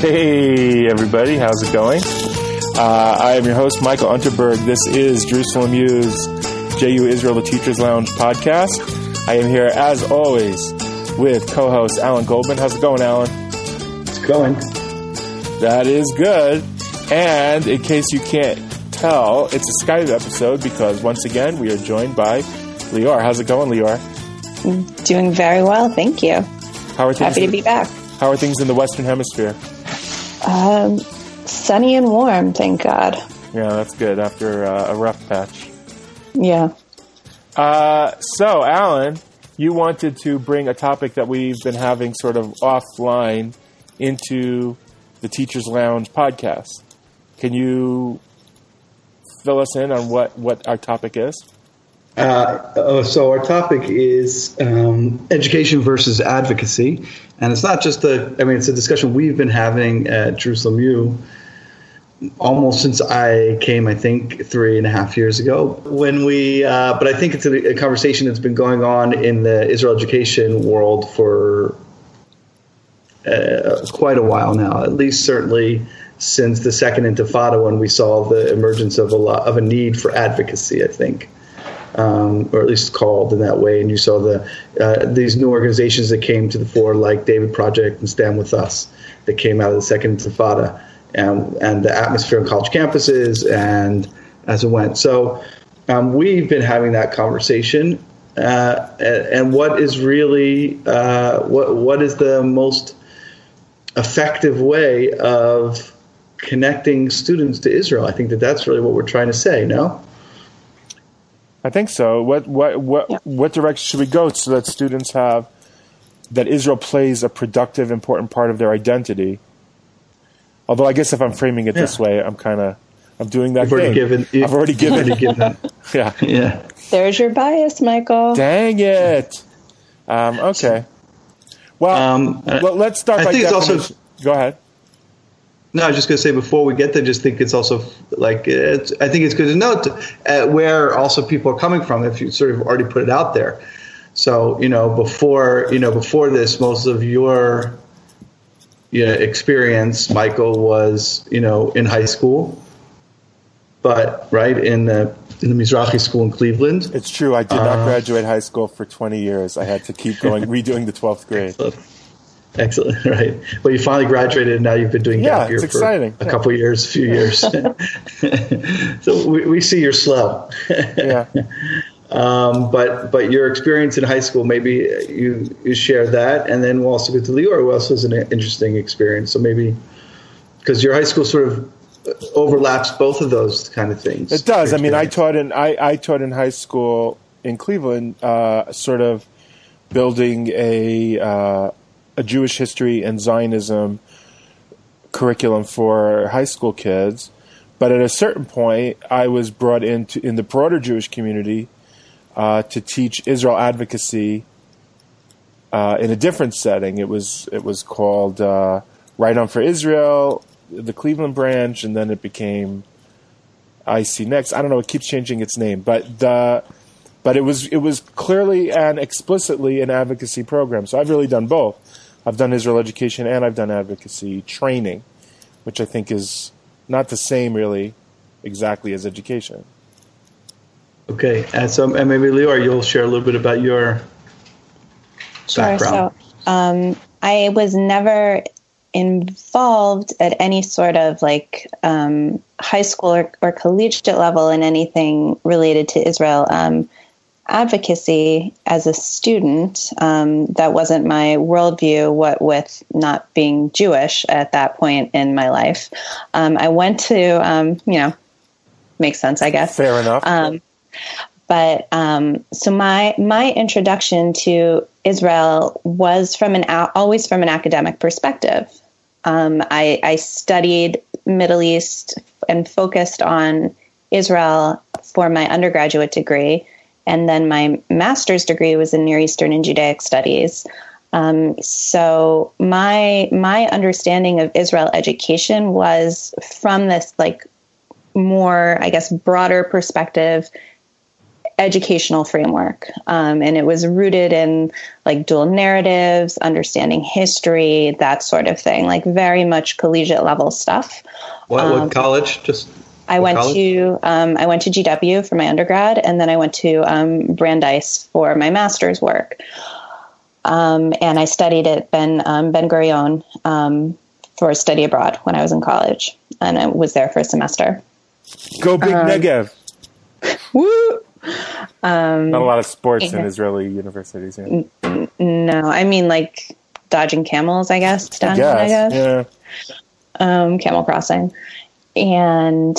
Hey, everybody, how's it going? Uh, I am your host, Michael Unterberg. This is Jerusalem U's JU Israel, the Teachers Lounge podcast. I am here, as always, with co host Alan Goldman. How's it going, Alan? It's going. That is good. And in case you can't tell, it's a Skype episode because once again, we are joined by Lior. How's it going, Lior? Doing very well, thank you. How are things Happy to in- be back. How are things in the Western Hemisphere? Um, sunny and warm, thank God. Yeah, that's good after uh, a rough patch. Yeah. Uh, so, Alan, you wanted to bring a topic that we've been having sort of offline into the Teachers Lounge podcast. Can you fill us in on what, what our topic is? Uh, oh, so our topic is um, education versus advocacy, and it's not just a. I mean, it's a discussion we've been having at Jerusalem U almost since I came. I think three and a half years ago. When we, uh, but I think it's a, a conversation that's been going on in the Israel education world for uh, quite a while now. At least certainly since the second Intifada, when we saw the emergence of a lot of a need for advocacy. I think um, or at least called in that way. And you saw the uh, these new organizations that came to the fore, like David Project and Stand With Us, that came out of the Second Intifada, and and the atmosphere on college campuses, and as it went. So um, we've been having that conversation. Uh, and, and what is really uh, what what is the most effective way of connecting students to Israel? I think that that's really what we're trying to say. No. I think so. What what what Yeah. what direction should we go so that students have that Israel plays a productive, important part of their identity? Although I guess if I'm framing it this way, I'm kind of I'm doing that You've already thing. given. I've already given. already given. yeah. Yeah. There's your bias, Michael. Dang it. Um, okay. Well, Um, let's start I by think it's also- Go ahead. No, I was just going to say before we get there, just think it's also like it's, I think it's good to note uh, where also people are coming from if you sort of already put it out there. So you know before you know before this, most of your you know, experience, Michael was you know in high school, but right in the in the Mizrachi school in Cleveland. It's true. I did Uh, not graduate high school for 20 years. I had to keep going, redoing the 12th grade. Excellent, right? Well, you finally graduated, and now you've been doing Yeah, gap year for exciting. a Yeah. couple years, a few years. so we, we see you're slow. Yeah. Um, but but your experience in high school, maybe you you share that, and then we'll also go to Lior, who also has an interesting experience. So maybe because your high school sort of overlaps both of those kind of things. It does. I mean, I taught in I, I taught in high school in Cleveland, uh, sort of building a uh, a Jewish history and Zionism curriculum for high school kids. But at a certain point, I was brought into in the broader Jewish community uh, to teach Israel advocacy uh, in a different setting. It was it was called uh, Write On for Israel, the Cleveland branch, and then it became IC Next. I don't know. It keeps changing its name, but the but it was it was clearly and explicitly an advocacy program. So I've really done both. I've done Israel education and I've done advocacy training, which I think is not the same really exactly as education. Okay, and so and maybe Lior, you'll share a little bit about your Sure. background. So, um, I was never involved at any sort of like um, high school or, or collegiate level in anything related to Israel. Um, advocacy as a student, um, that wasn't my worldview, what with not being Jewish at that point in my life. Um, I went to, um, you know, makes sense, I guess. Fair enough. Um, but um, so my my introduction to Israel was from an always from an academic perspective. Um, I, I studied Middle East and focused on Israel for my undergraduate degree, and then my master's degree was in Near Eastern and Judaic Studies. Um, so my my understanding of Israel education was from this like more, I guess, broader perspective educational framework, um, and it was rooted in like dual narratives, understanding history, that sort of thing, like very much collegiate level stuff. What, what um, college? Just I went college? to um, I went to GW for my undergrad, and then I went to um, Brandeis for my master's work. Um, and I studied at Ben um, Ben Gurion um, for study abroad when I was in college, and I was there for a semester. Go big um, Negev! Woo! Not a lot of sports in Israeli universities. Yeah. N- no, I mean like dodging camels, I guess. Down I guess, yeah. Um, camel crossing, and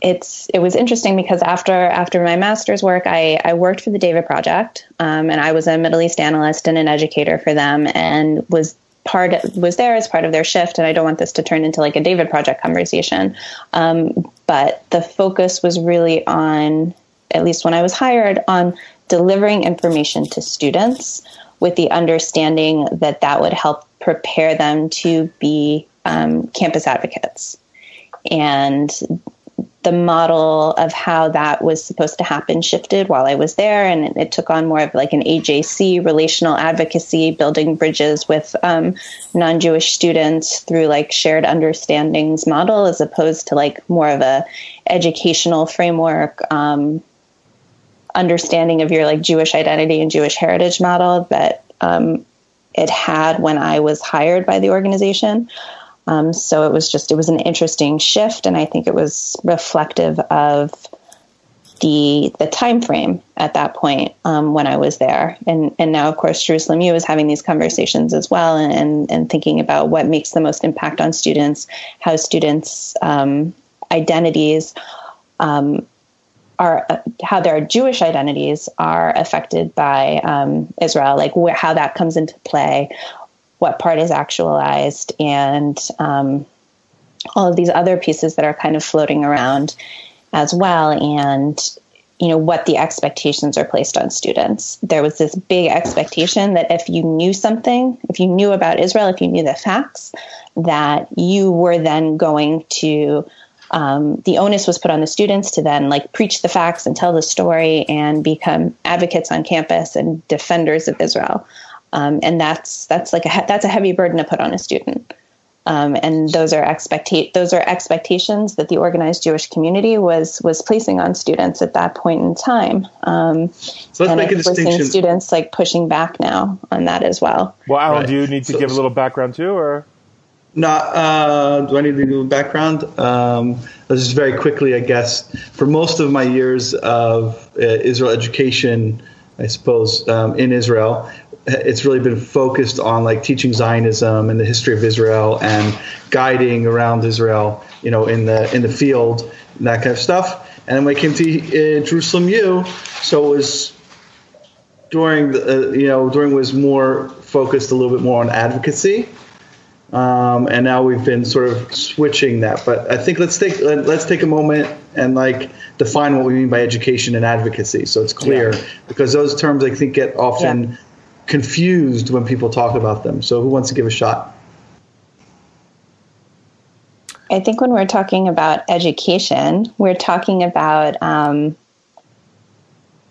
it's it was interesting because after after my master's work, I, I worked for the David Project, um, and I was a Middle East analyst and an educator for them, and was part was there as part of their shift. And I don't want this to turn into like a David Project conversation, um, but the focus was really on, at least when I was hired, on delivering information to students with the understanding that that would help prepare them to be um, campus advocates. And the model of how that was supposed to happen shifted while I was there, and it, took on more of like an AJC relational advocacy, building bridges with um, non-Jewish students through like shared understandings model, as opposed to like more of a educational framework. Um, understanding of your like Jewish identity and Jewish heritage model that um, it had when I was hired by the organization. Um, so it was just it was an interesting shift, and I think it was reflective of the the time frame at that point um, when I was there, and and now of course Jerusalem U is having these conversations as well, and and, and thinking about what makes the most impact on students, how students' um, identities. Um, are uh, how their Jewish identities are affected by um, Israel, like wh- how that comes into play, what part is actualized, and um, all of these other pieces that are kind of floating around as well. And you know what the expectations are placed on students. There was this big expectation that if you knew something, if you knew about Israel, if you knew the facts, that you were then going to um, the onus was put on the students to then like preach the facts and tell the story and become advocates on campus and defenders of Israel. Um, and that's that's like a that's a heavy burden to put on a student. Um, and those are expecta- those are expectations that the organized Jewish community was was placing on students at that point in time. Um, so let's make a distinction. Students like pushing back now on that as well. Well, Alan, right. do you need to so, give a little background too, or? Not. Uh, do I need to do background? Um, just very quickly, I guess. For most of my years of uh, Israel education, I suppose um, in Israel, it's really been focused on like teaching Zionism and the history of Israel and guiding around Israel, you know, in the in the field and that kind of stuff. And when I came to uh, Jerusalem U, so it was during the uh, you know during was more focused a little bit more on advocacy. Um, and now we've been sort of switching that, but I think let's take let's take a moment and like define what we mean by education and advocacy, so it's clear yeah. because those terms I think get often yeah confused when people talk about them. So, who wants to give a shot? I think when we're talking about education, we're talking about um,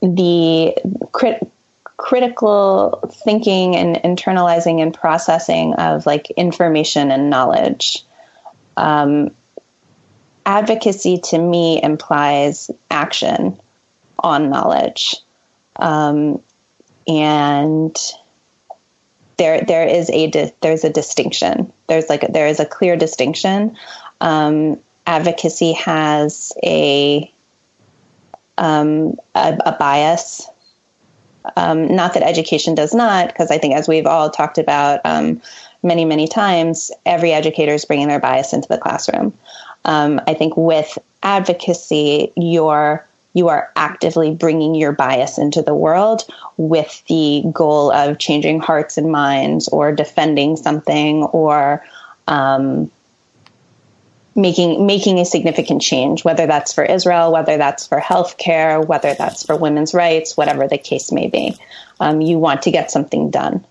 the crit- critical thinking and internalizing and processing of like information and knowledge. Um, advocacy to me implies action on knowledge. Um, and there there is a di- there's a distinction. There's like a, there is a clear distinction. Um, advocacy has a um, a, a, bias. Um, not that education does not, because I think as we've all talked about um, many many times, every educator is bringing their bias into the classroom. Um, I think with advocacy, you're you are actively bringing your bias into the world with the goal of changing hearts and minds or defending something or um, making making a significant change, whether that's for Israel, whether that's for healthcare, whether that's for women's rights, whatever the case may be. Um, you want to get something done.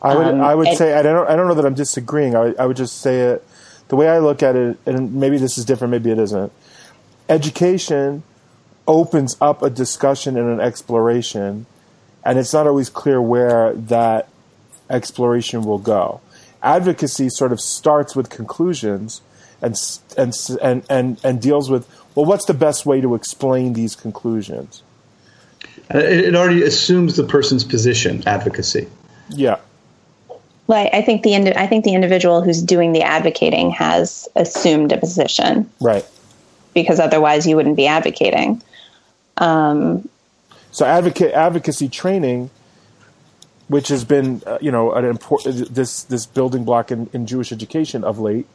I would um, I would say I don't I don't know that I'm disagreeing. I, I would just say it the way I look at it, and maybe this is different, maybe it isn't. Education opens up a discussion and an exploration, and it's not always clear where that exploration will go. Advocacy sort of starts with conclusions and and and and, and deals with well, what's the best way to explain these conclusions? Uh, it already assumes the person's position. Advocacy. Yeah. Well, I think the indi- I think the individual who's doing the advocating has assumed a position, right? Because otherwise, you wouldn't be advocating. Um, so, advocate advocacy training, which has been uh, you know an important this this building block in, in Jewish education of late,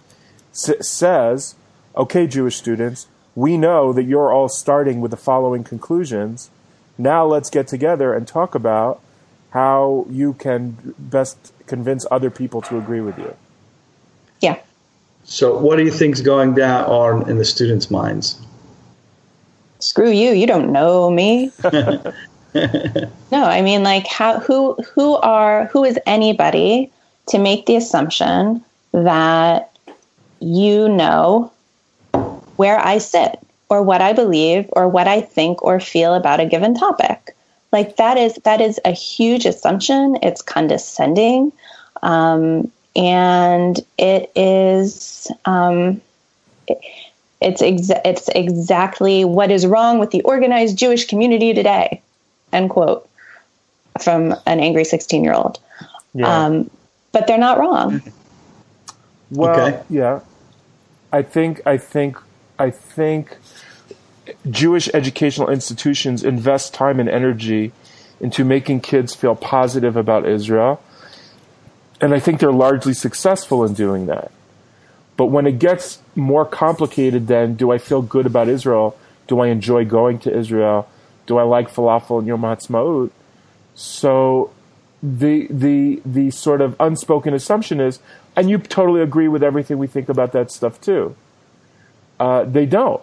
s- says, okay, Jewish students, we know that you're all starting with the following conclusions. Now let's get together and talk about how you can best convince other people to agree with you. Yeah. So, what do you think's going down on in the students' minds? Screw you! You don't know me. no, I mean, like, how? Who? Who are? Who is anybody to make the assumption that you know where I sit or what I believe or what I think or feel about a given topic? Like that is that is a huge assumption. It's condescending. Um, and it is um, it, it's exa- it's exactly what is wrong with the organized Jewish community today. End quote from an angry sixteen year old. Yeah. Um, but they're not wrong. Well, okay. yeah, I think I think I think Jewish educational institutions invest time and energy into making kids feel positive about Israel and I think they're largely successful in doing that. But when it gets more complicated, then do I feel good about Israel? Do I enjoy going to Israel? Do I like falafel and Yom Ha'atzmaut? So the the the sort of unspoken assumption is, and you totally agree with everything we think about that stuff too. Uh, they don't,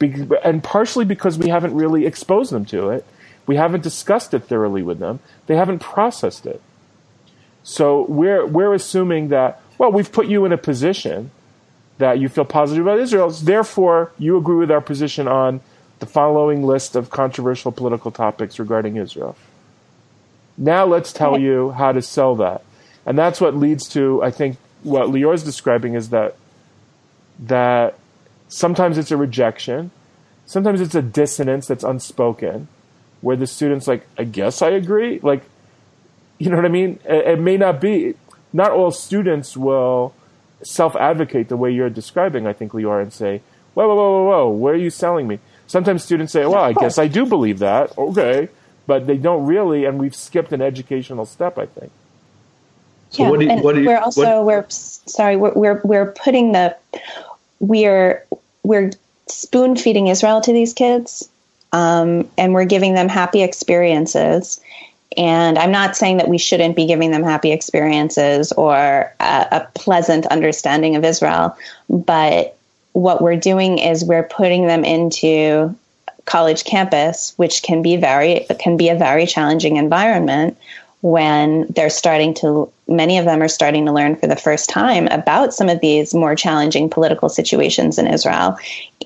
Be- and partially because we haven't really exposed them to it. We haven't discussed it thoroughly with them. They haven't processed it. So we're we're assuming that well we've put you in a position that you feel positive about Israel. Therefore, you agree with our position on the following list of controversial political topics regarding Israel. Now let's tell you how to sell that, and that's what leads to I think what Lior is describing is that that sometimes it's a rejection, sometimes it's a dissonance that's unspoken, where the students like I guess I agree like you know what I mean? It, it may not be. Not all students will self-advocate the way you're describing. I think Lior and say, "Whoa, whoa, whoa, whoa, whoa! Where are you selling me?" Sometimes students say, "Well, I guess I do believe that." Okay, but they don't really, and we've skipped an educational step. I think. So yeah, what do you, what do you, we're also what? we're sorry we're, we're we're putting the we're we're spoon feeding Israel to these kids, um, and we're giving them happy experiences, and I'm not saying that we shouldn't be giving them happy experiences or a, a, pleasant understanding of Israel, but what we're doing is we're putting them into college campus, which can be very can be a very challenging environment when they're starting to many of them are starting to learn for the first time about some of these more challenging political situations in Israel.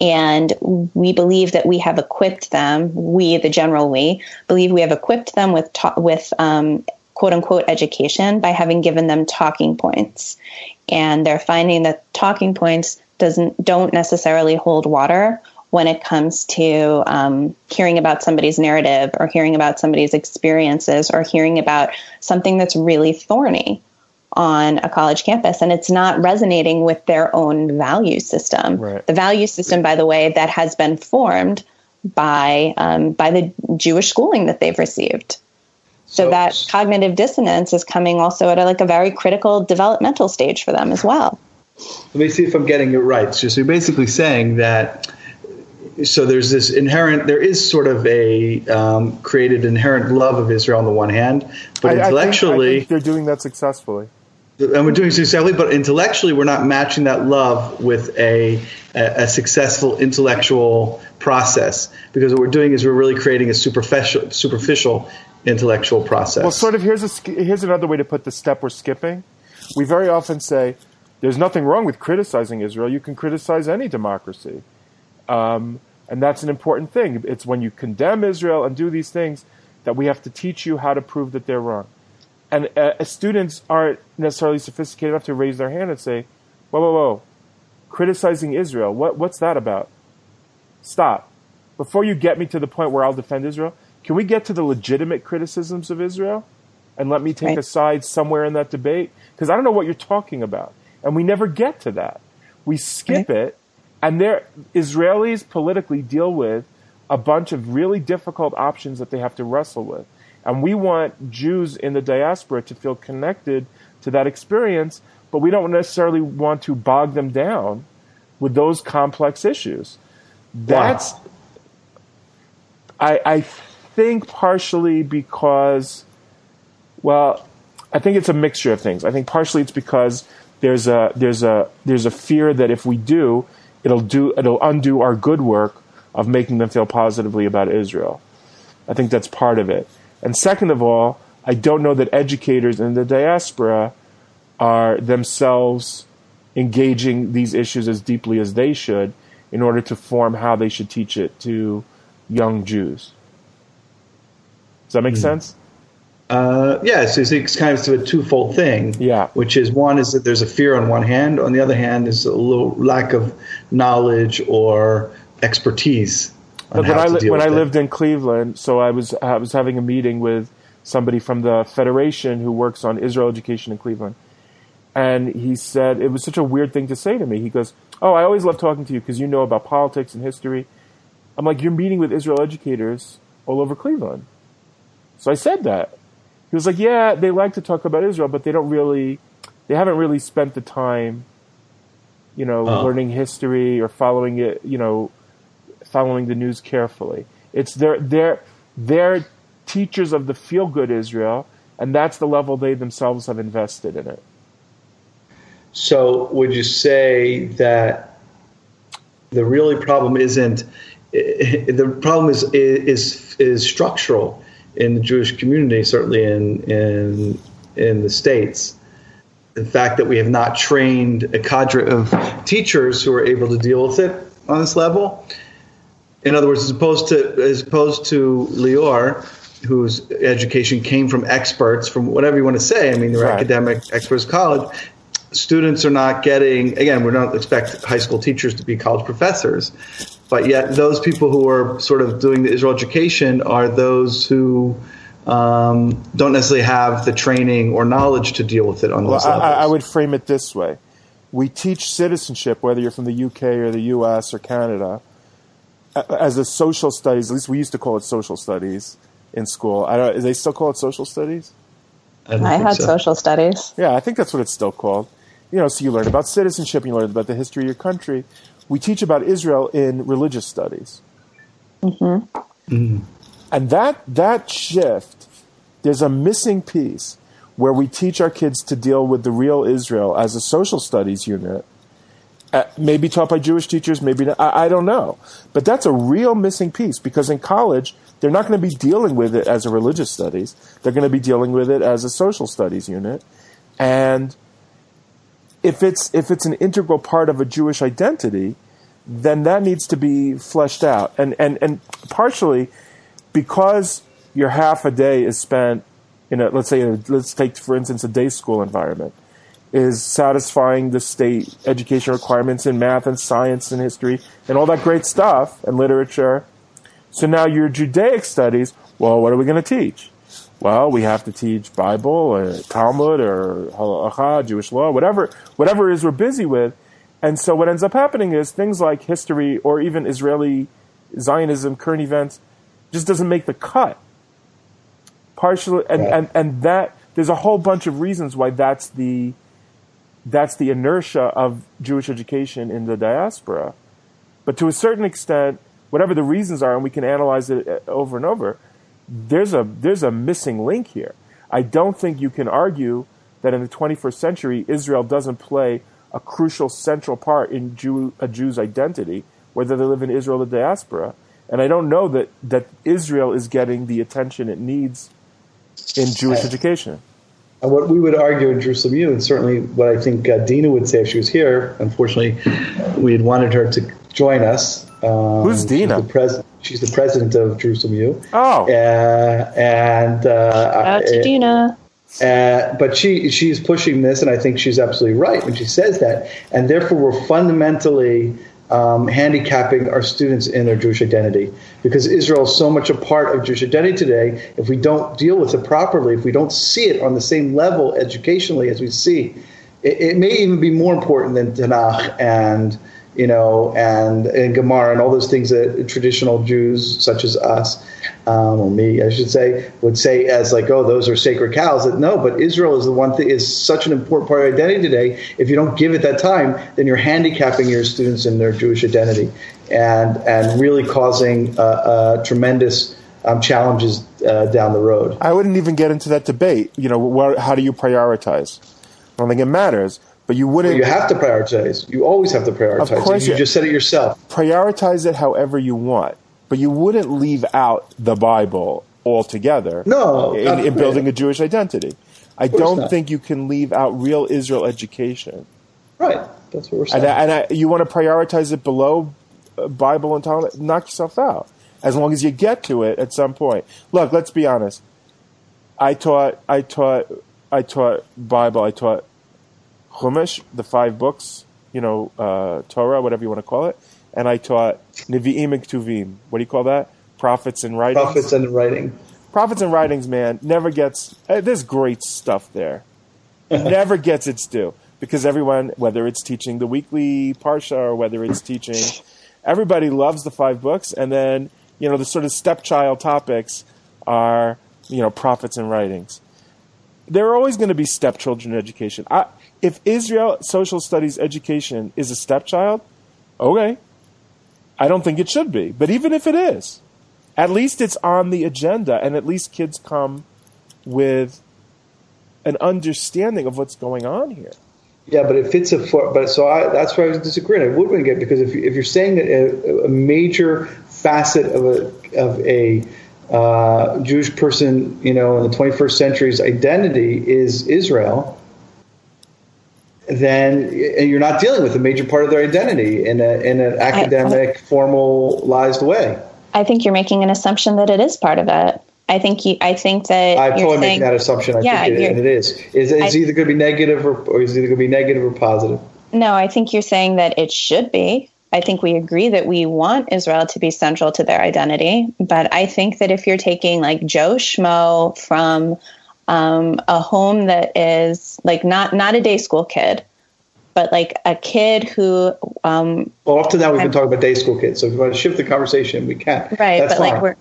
And we believe that we have equipped them, we, the general we, believe we have equipped them with, ta- with um, quote unquote education by having given them talking points. And they're finding that talking points doesn't don't necessarily hold water when it comes to um, hearing about somebody's narrative or hearing about somebody's experiences or hearing about something that's really thorny on a college campus and it's not resonating with their own value system. Right. The value system, by the way, that has been formed by um, by the Jewish schooling that they've received. So, so that cognitive dissonance is coming also at a, like a very critical developmental stage for them as well. Let me see if I'm getting it right. So you're basically saying that so there's this inherent there is sort of a um, created inherent love of Israel on the one hand, but I, intellectually I think, I think they're doing that successfully. And we're doing successfully, but intellectually, we're not matching that love with a, a, a successful intellectual process. Because what we're doing is we're really creating a superficial, superficial intellectual process. Well, sort of. Here's a here's another way to put the step we're skipping. We very often say, "There's nothing wrong with criticizing Israel. You can criticize any democracy." Um, And that's an important thing. It's when you condemn Israel and do these things that we have to teach you how to prove that they're wrong. And uh, students aren't necessarily sophisticated enough to raise their hand and say, whoa, whoa, whoa, criticizing Israel, what, what's that about? Stop. Before you get me to the point where I'll defend Israel, can we get to the legitimate criticisms of Israel? And let me take Right. a side somewhere in that debate? Because I don't know what you're talking about. And we never get to that. We skip Right. it. And there, Israelis politically deal with a bunch of really difficult options that they have to wrestle with. And we want Jews in the diaspora to feel connected to that experience, but we don't necessarily want to bog them down with those complex issues. That's, I, I think partially because, well, I think it's a mixture of things. I think partially it's because there's a there's a there's a fear that if we do, it'll do it'll undo our good work of making them feel positively about Israel. I think that's part of it. And second of all, I don't know that educators in the diaspora are themselves engaging these issues as deeply as they should in order to form how they should teach it to young Jews. Does that make mm-hmm. sense? Uh, yeah, so it's kind of a twofold thing. Yeah. Which is one is that there's a fear on one hand. On the other hand, is a little lack of knowledge or expertise. On But when I to li- deal when I lived in Cleveland, so I was I was having a meeting with somebody from the federation who works on Israel education in Cleveland, and he said it was such a weird thing to say to me. He goes, "Oh, I always love talking to you because you know about politics and history." I'm like, "You're meeting with Israel educators all over Cleveland," so I said that. He was like, "Yeah, they like to talk about Israel, but they don't really, they haven't really spent the time, you know, Oh. learning history or following it, you know, following the news carefully. It's they're they're they're teachers of the feel good Israel, and that's the level they themselves have invested in it. So, would you say that the really problem isn't the problem is is is structural in the Jewish community, certainly in in in the states. The fact that we have not trained a cadre of teachers who are able to deal with it on this level. In other words, as opposed to as opposed to Lior, whose education came from experts, from whatever you want to say. I mean, they're Right. academic experts, college students are not getting again we don't expect high school teachers to be college professors but yet those people who are sort of doing the israel education are those who um, don't necessarily have the training or knowledge to deal with it on Well, those I, levels. I I would frame it this way: we teach citizenship, whether you're from the UK or the US or Canada, as a social studies. At least we used to call it social studies in school. I don't. Do they still call it social studies? don't I had so. social studies. Yeah, I think that's what it's still called. You know, so you learn about citizenship, you learn about the history of your country. We teach about Israel in religious studies. And that that shift, there's a missing piece where we teach our kids to deal with the real Israel as a social studies unit. Uh, maybe taught by Jewish teachers, maybe not, I, I don't know. But that's a real missing piece because in college, they're not going to be dealing with it as a religious studies. They're going to be dealing with it as a social studies unit. And if it's if it's an integral part of a Jewish identity, then that needs to be fleshed out. And and and partially because your half a day is spent in a let's say a, let's take for instance a day school environment is satisfying the state education requirements in math and science and history and all that great stuff and literature. So now your Judaic studies, well, what are we going to teach? Well, we have to teach Bible or Talmud or Halacha, Jewish law, whatever, whatever it is we're busy with. And so what ends up happening is things like history or even Israeli Zionism, current events, just doesn't make the cut. Partially, and, Right. and, and that, there's a whole bunch of reasons why that's the, that's the inertia of Jewish education in the diaspora. But to a certain extent, whatever the reasons are, and we can analyze it over and over, there's a there's a missing link here. I don't think you can argue that in the 21st century Israel doesn't play a crucial central part in Jew, a Jew's identity, whether they live in Israel or the diaspora. And I don't know that that Israel is getting the attention it needs in Jewish education. And what we would argue in Jerusalem U, and certainly what I think uh, Dina would say if she was here, unfortunately, we had wanted her to join us, Um, Who's Dina? She's the, pres- she's the president of Jerusalem U. Oh, Uh, and uh, Out to uh, Dina. uh, but she she's pushing this, and I think she's absolutely right when she says that. And therefore, we're fundamentally um, handicapping our students in their Jewish identity because Israel is so much a part of Jewish identity today. If we don't deal with it properly, if we don't see it on the same level educationally as we see, it, it may even be more important than Tanakh and you know, and, and Gemara and all those things that traditional Jews, such as us, um, or me, I should say, would say as like, oh, those are sacred cows. That no, but Israel is the one thing is such an important part of identity today. If you don't give it that time, then you're handicapping your students in their Jewish identity, and and really causing uh, uh, tremendous um, challenges uh, down the road. I wouldn't even get into that debate. You know, what, how do you prioritize? I don't think it matters, but you wouldn't You have to prioritize. You always have to prioritize. Of course you you- just said it yourself. prioritize it however you want, but you wouldn't leave out the Bible altogether. No, in, in building a Jewish identity. I don't not. think you can leave out real Israel education. Right. That's what we're saying. And, I, and I, you want to prioritize it below uh, Bible and Talmud, knock yourself out. As long as you get to it at some point. Look, let's be honest. I taught, I taught, I taught Bible. I taught Chumash, the five books, you know, uh, Torah, whatever you want to call it, and I taught Nevi'im and Ketuvim. What do you call that? Prophets and writings. Prophets and writing. Prophets and writings, man, never gets. Uh, there's great stuff there. never gets its due because everyone, whether it's teaching the weekly parsha or whether it's teaching, everybody loves the five books, and then you know the sort of stepchild topics are you know prophets and writings. There are always going to be stepchildren in education. I, if Israel social studies education is a stepchild, okay, I don't think it should be. But even if it is, at least it's on the agenda, and at least kids come with an understanding of what's going on here. Yeah, but if it's a but so I, that's where I was disagreeing. I would win it because if, if you're saying that a, a major facet of a of a uh, Jewish person, you know, in the 21st century's identity is Israel, then you're not dealing with a major part of their identity in a in an academic, formalized way. I think you're making an assumption that it is part of it. I think you. I think that I'm totally saying, making that assumption. I Yeah, think it, and it is. Is it's I- either going to be negative or, or is it going to be negative or positive? No, I think you're saying that it should be. I think we agree that we want Israel to be central to their identity. But I think that if you're taking like Joe Schmo from um, a home that is like not not a day school kid, but like a kid who um, Well, to now we've been talking about day school kids. So if you want to shift the conversation, we can. right That's but like we're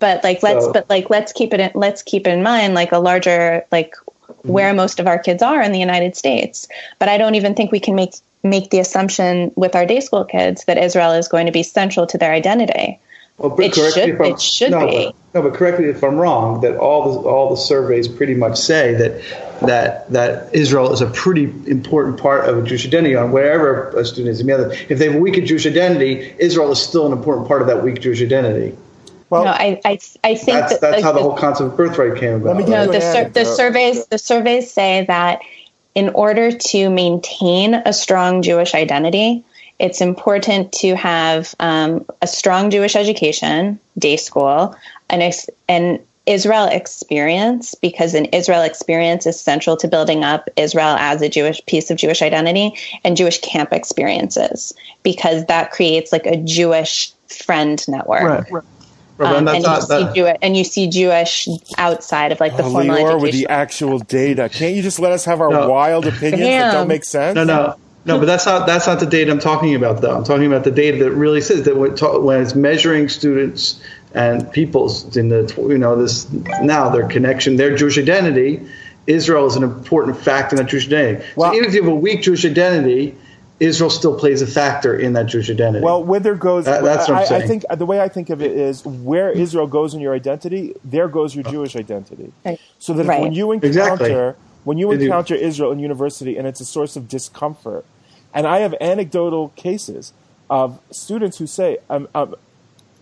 but like let's So- but like let's keep it in, let's keep in mind like a larger like where Mm-hmm. most of our kids are in the United States but I don't even think we can make make the assumption with our day school kids that Israel is going to be central to their identity Well, but It correct me if I'm- it should no, be. But, no, but correct me if I'm wrong. That all the all the surveys pretty much say that that that Israel is a pretty important part of a Jewish identity on wherever a student is. I mean, if they have a weak Jewish identity, Israel is still an important part of that weak Jewish identity. Well, no I I, I think That's that that's like, how the the- whole concept of birthright came about. Let me give No, the, sur- the surveys the surveys say that in order to maintain a strong Jewish identity, it's important to have um, a strong Jewish education, day school, and ex- an Israel experience, because an Israel experience is central to building up Israel as a Jewish piece of Jewish identity, and Jewish camp experiences, because that creates like a Jewish friend network. Right, Um, and and, that's you not, see that, Jew- and you see Jewish outside of like the Oh, formal Lior education. with the actual data. Can't you just let us have our No. wild opinions that don't make sense? no, no, no. But that's not that's not the data I'm talking about. Though I'm talking about the data that really says that when, ta- when it's measuring students and people's in the you know this now their connection, their Jewish identity. Israel is an important factor in that Jewish identity. Well- so even if you have a weak Jewish identity, Israel still plays a factor in that Jewish identity. Well, whither goes, That- that's what I'm I, I think the way I think of it is where Israel goes in your identity, there goes your Jewish identity. Right. So that Right. when you encounter Exactly. when you encounter Israel in university and it's a source of discomfort, and I have anecdotal cases of students who say, um, um,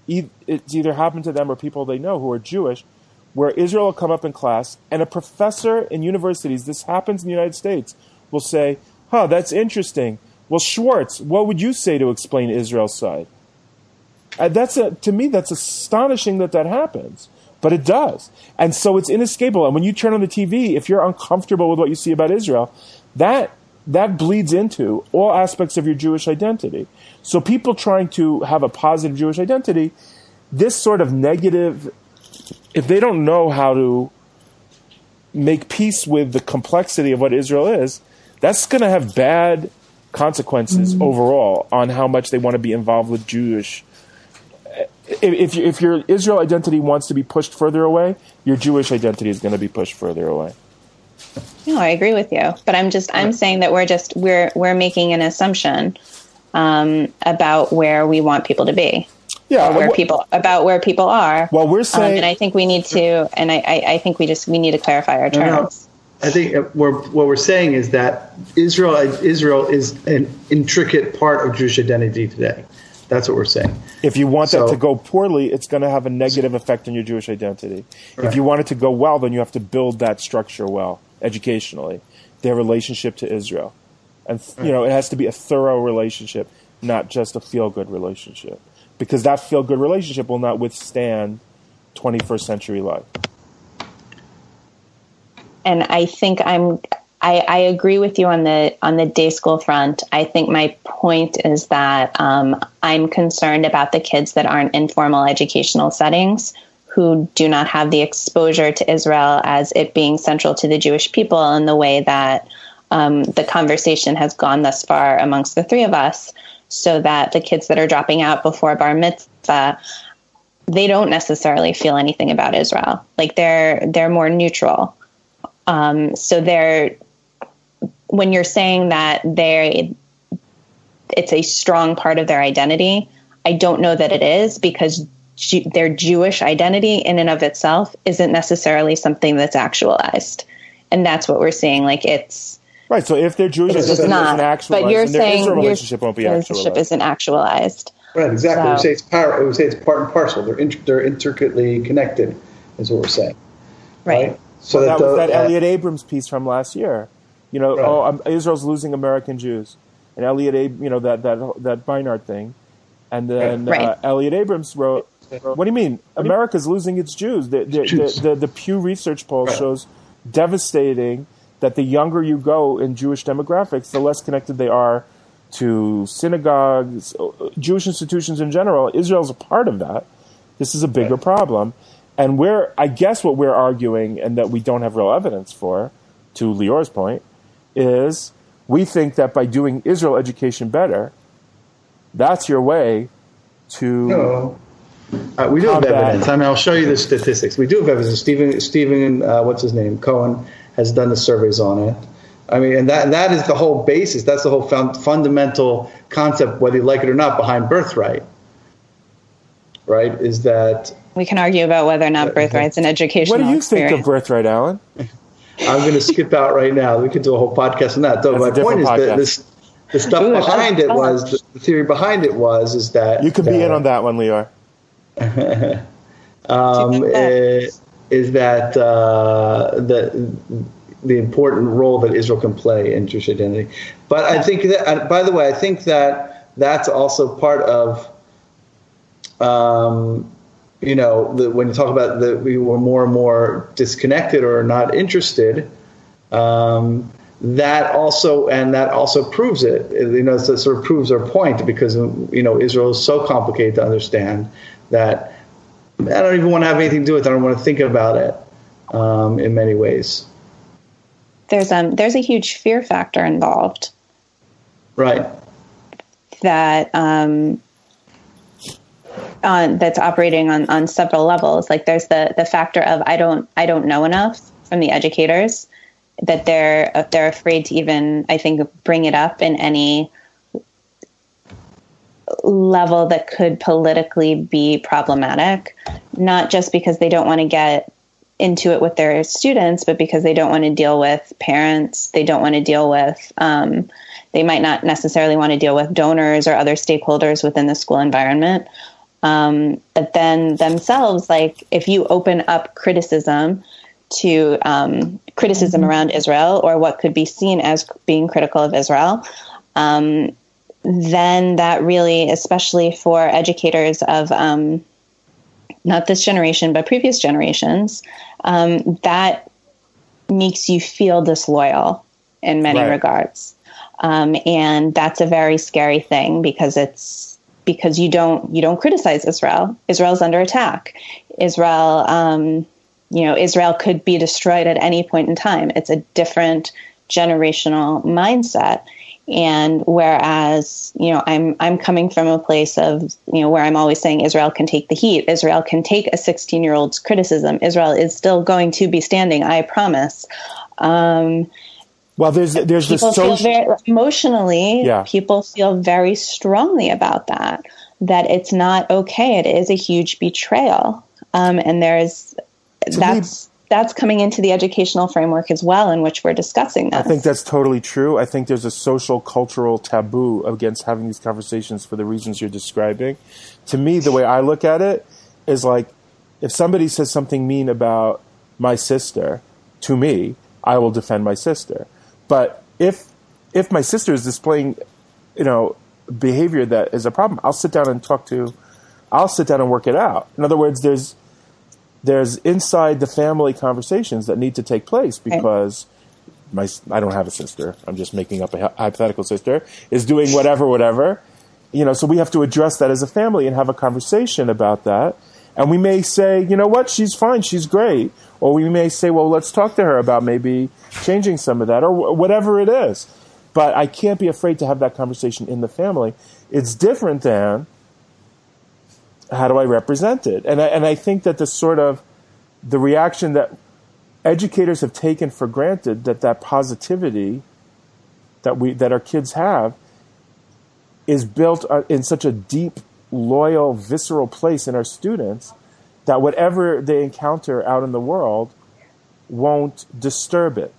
it's either happened to them or people they know who are Jewish, where Israel will come up in class and a professor in universities, this happens in the United States, will say, huh, that's interesting. Well, Schwartz, what would you say to explain Israel's side? Uh, that's a, to me, that's astonishing that that happens, but it does. And so it's inescapable. And when you turn on the TV, if you're uncomfortable with what you see about Israel, that that bleeds into all aspects of your Jewish identity. So people trying to have a positive Jewish identity, this sort of negative, if they don't know how to make peace with the complexity of what Israel is, that's going to have bad consequences mm-hmm. overall on how much they want to be involved with Jewish. If, if your Israel identity wants to be pushed further away, your Jewish identity is going to be pushed further away. No, I agree with you, but I'm just I'm saying that we're just we're we're making an assumption um, about where we want people to be. Yeah, where people about where people are. Well, we're saying, um, and I think we need to, and I, I, I, think we just we need to clarify our terms. I think we're, what we're saying is that Israel Israel is an intricate part of Jewish identity today. That's what we're saying. If you want so, that to go poorly, it's going to have a negative effect on your Jewish identity. Right. If you want it to go well, then you have to build that structure well educationally, their relationship to Israel. And, you know, it has to be a thorough relationship, not just a feel good relationship. Because that feel good relationship will not withstand 21st century life. And I think I'm I, I, agree with you on the on the day school front. I think my point is that um, I'm concerned about the kids that aren't in formal educational settings who do not have the exposure to Israel as it being central to the Jewish people in the way that um, the conversation has gone thus far amongst the three of us, so that the kids that are dropping out before bar mitzvah, they don't necessarily feel anything about Israel. Like they're they're more neutral. Um, so they're when you're saying that they it's a strong part of their identity, I don't know that it is because their Jewish identity in and of itself isn't necessarily something that's actualized. And that's what we're seeing. Like it's right. So if they're Jewish identity isn't actualized, but you're saying their relationship won't be relationship isn't actualized. Right. Exactly. So, we say it's power. We say it's part and parcel. They're in, they're intricately connected. Is what we're saying. Right. right? So well, that, that, was that uh, Elliott Abrams piece from last year. You know, right. oh, um, Israel's losing American Jews, and Elliott, Ab- you know that that that Beinart thing, and then right. uh, Elliott Abrams wrote what do you mean? America's losing its Jews. The, the, Jews. the, the, the Pew Research poll right. shows devastating that the younger you go in Jewish demographics, the less connected they are to synagogues, uh, Jewish institutions in general. Israel's a part of that. This is a bigger right. problem. And we're, I guess what we're arguing, and that we don't have real evidence for, to Lior's point, is we think that by doing Israel education better, that's your way to no. Uh, we do have evidence. I mean, I'll show you the statistics. We do have evidence. Steven, Steven, uh, what's his name? Cohen has done the surveys on it. I mean, and that that is the whole basis. That's the whole found, fundamental concept, whether you like it or not, behind birthright. Right? Is that we can argue about whether or not birthright's an educational. What do you experience. think of birthright, Alan? I'm going to skip out right now. We could do a whole podcast on that. Though my point is that this the stuff Ooh, behind it was the, the, theory behind it was is that you could be in on that one, Lior. um, eh, is that uh, the the important role that Israel can play in Jewish identity. But I think that, by the way, I think that that's also part of, um, you know, the, when you talk about that we were more and more disconnected or not interested. Um, that also and that also proves it. You know, it sort of proves our point because you know Israel is so complicated to understand that I don't even want to have anything to do with it. I don't want to think about it um, in many ways. There's um there's a huge fear factor involved. Right. That um on that's operating on, on several levels. Like there's the the factor of I don't I don't know enough from the educators that they're they're afraid to even I think bring it up in any level that could politically be problematic, not just because they don't want to get into it with their students, but because they don't want to deal with parents, they don't want to deal with, um, they might not necessarily want to deal with donors or other stakeholders within the school environment. Um, but then themselves, like if you open up criticism to um, criticism mm-hmm. around Israel or what could be seen as being critical of Israel, um, then that really, especially for educators of um, not this generation, but previous generations, um, that makes you feel disloyal in many Right. regards. Um, and that's a very scary thing because it's because you don't you don't criticize Israel. Israel's under attack. Israel, um, you know, Israel could be destroyed at any point in time. It's a different generational mindset. And whereas, you know, I'm I'm coming from a place of, you know, where I'm always saying Israel can take the heat. Israel can take a 16 year old's criticism. Israel is still going to be standing. I promise. Um, Well, there's there's the people social. very emotionally. Yeah. People feel very strongly about that. That it's not okay. It is a huge betrayal. Um, and there's that's that's coming into the educational framework as well, in which we're discussing this. I think that's totally true. I think there's a social cultural taboo against having these conversations for the reasons you're describing. To me, the way I look at it is like if somebody says something mean about my sister to me, I will defend my sister. But if if my sister is displaying, you know, behavior that is a problem, I'll sit down and talk to I'll sit down and work it out. In other words, there's there's inside the family conversations that need to take place because my I don't have a sister. I'm just making up a hypothetical sister is doing whatever, whatever. You know, so we have to address that as a family and have a conversation about that. And we may say, you know what, she's fine, she's great. Or we may say, well, let's talk to her about maybe changing some of that or wh- whatever it is. But I can't be afraid to have that conversation in the family. It's different than how do I represent it? And I, and I think that the sort of the reaction that educators have taken for granted that that positivity that we that our kids have is built uh, in such a deep, loyal, visceral place in our students that whatever they encounter out in the world won't disturb it.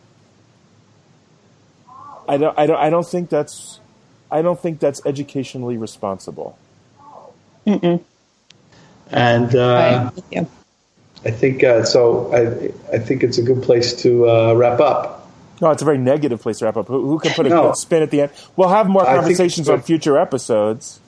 I don't, I don't, I don't think that's, I don't think that's educationally responsible. And uh, Right. Thank. I think uh, so. I I think it's a good place to uh, wrap up. No, it's a very negative place to wrap up. Who, who can put a No. good spin at the end? We'll have more I think conversations on future episodes.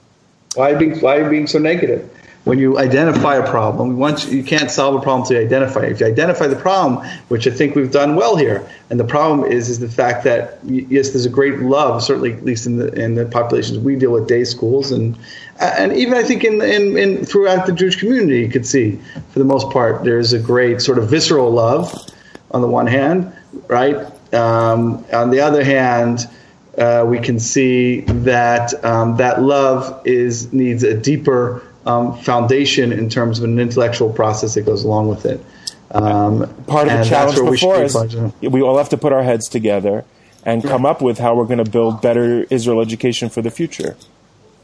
Why being why being so negative? When you identify a problem, once you can't solve a problem you identify it. If you identify the problem, which I think we've done well here, and the problem is is the fact that yes, there's a great love, certainly at least in the in the populations we deal with, day schools, and and even I think in in, in throughout the Jewish community, you could see for the most part there's a great sort of visceral love on the one hand, right? Um, on the other hand, uh, we can see that um, that love is needs a deeper um, foundation in terms of an intellectual process that goes along with it. Um, Part of the challenge where we before be is we all have to put our heads together and come up with how we're going to build better Israel education for the future.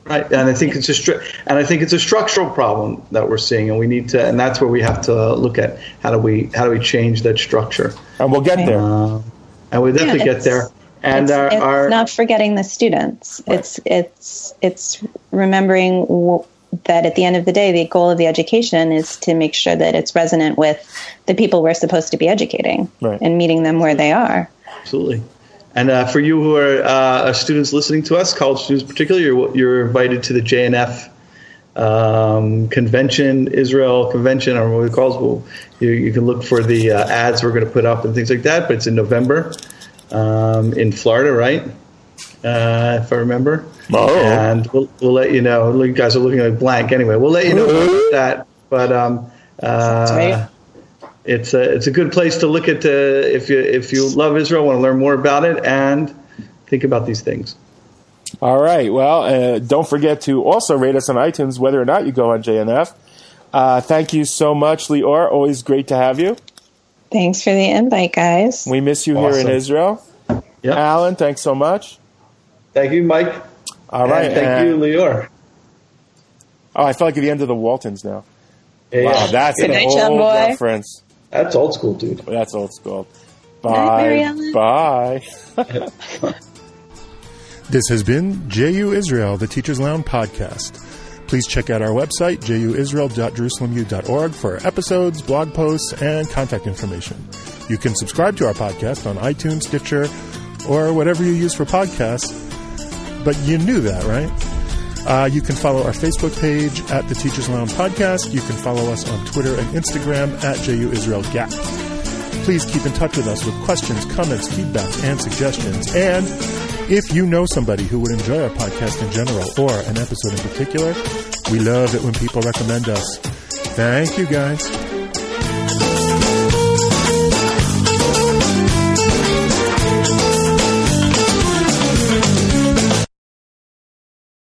Right, and I think it's a stru- and I think it's a structural problem that we're seeing, and we need to, and that's where we have to look at how do we how do we change that structure, And we'll get there. um, and we definitely get there. And it's, our, it's our not forgetting the students. It's it's it's remembering w- that at the end of the day, the goal of the education is to make sure that it's resonant with the people we're supposed to be educating Right. and meeting them where they are. Absolutely. And uh, for you who are uh, students listening to us, college students particularly, you're, you're invited to the JNF um, convention, Israel convention, or what it calls. Well, you, you can look for the uh, ads we're going to put up and things like that. But it's in November um, in Florida, right? Uh, if I remember. Oh. And we'll, we'll let you know. You guys are looking like blank anyway. We'll let you know about that. But um, uh, it's a it's a good place to look at uh, if you if you love Israel, want to learn more about it, and think about these things. All right. Well, uh, don't forget to also rate us on iTunes, whether or not you go on JNF. Uh, thank you so much, Lior. Always great to have you. Thanks for the invite, guys. We miss you here in Israel. Yep. Alan, thanks so much. Thank you, Mike. All right. And thank and- you, Lior. Oh, I feel like at the end of the Waltons now. Yeah, Wow, yeah. that's Good an night, old John boy. reference. that's old school, dude. That's old school. night, Mary Bye. Ellen. Bye. This has been JU Israel, the Teachers Lounge podcast. Please check out our website, juisrael.jerusalemu.org, for episodes, blog posts, and contact information. You can subscribe to our podcast on iTunes, Stitcher, or whatever you use for podcasts. But you knew that, right? Uh, you can follow our Facebook page at the Teachers Lounge Podcast. You can follow us on Twitter and Instagram at JU Israel Gap. Please keep in touch with us with questions, comments, feedback, and suggestions. And if you know somebody who would enjoy our podcast in general or an episode in particular, we love it when people recommend us. Thank you, guys.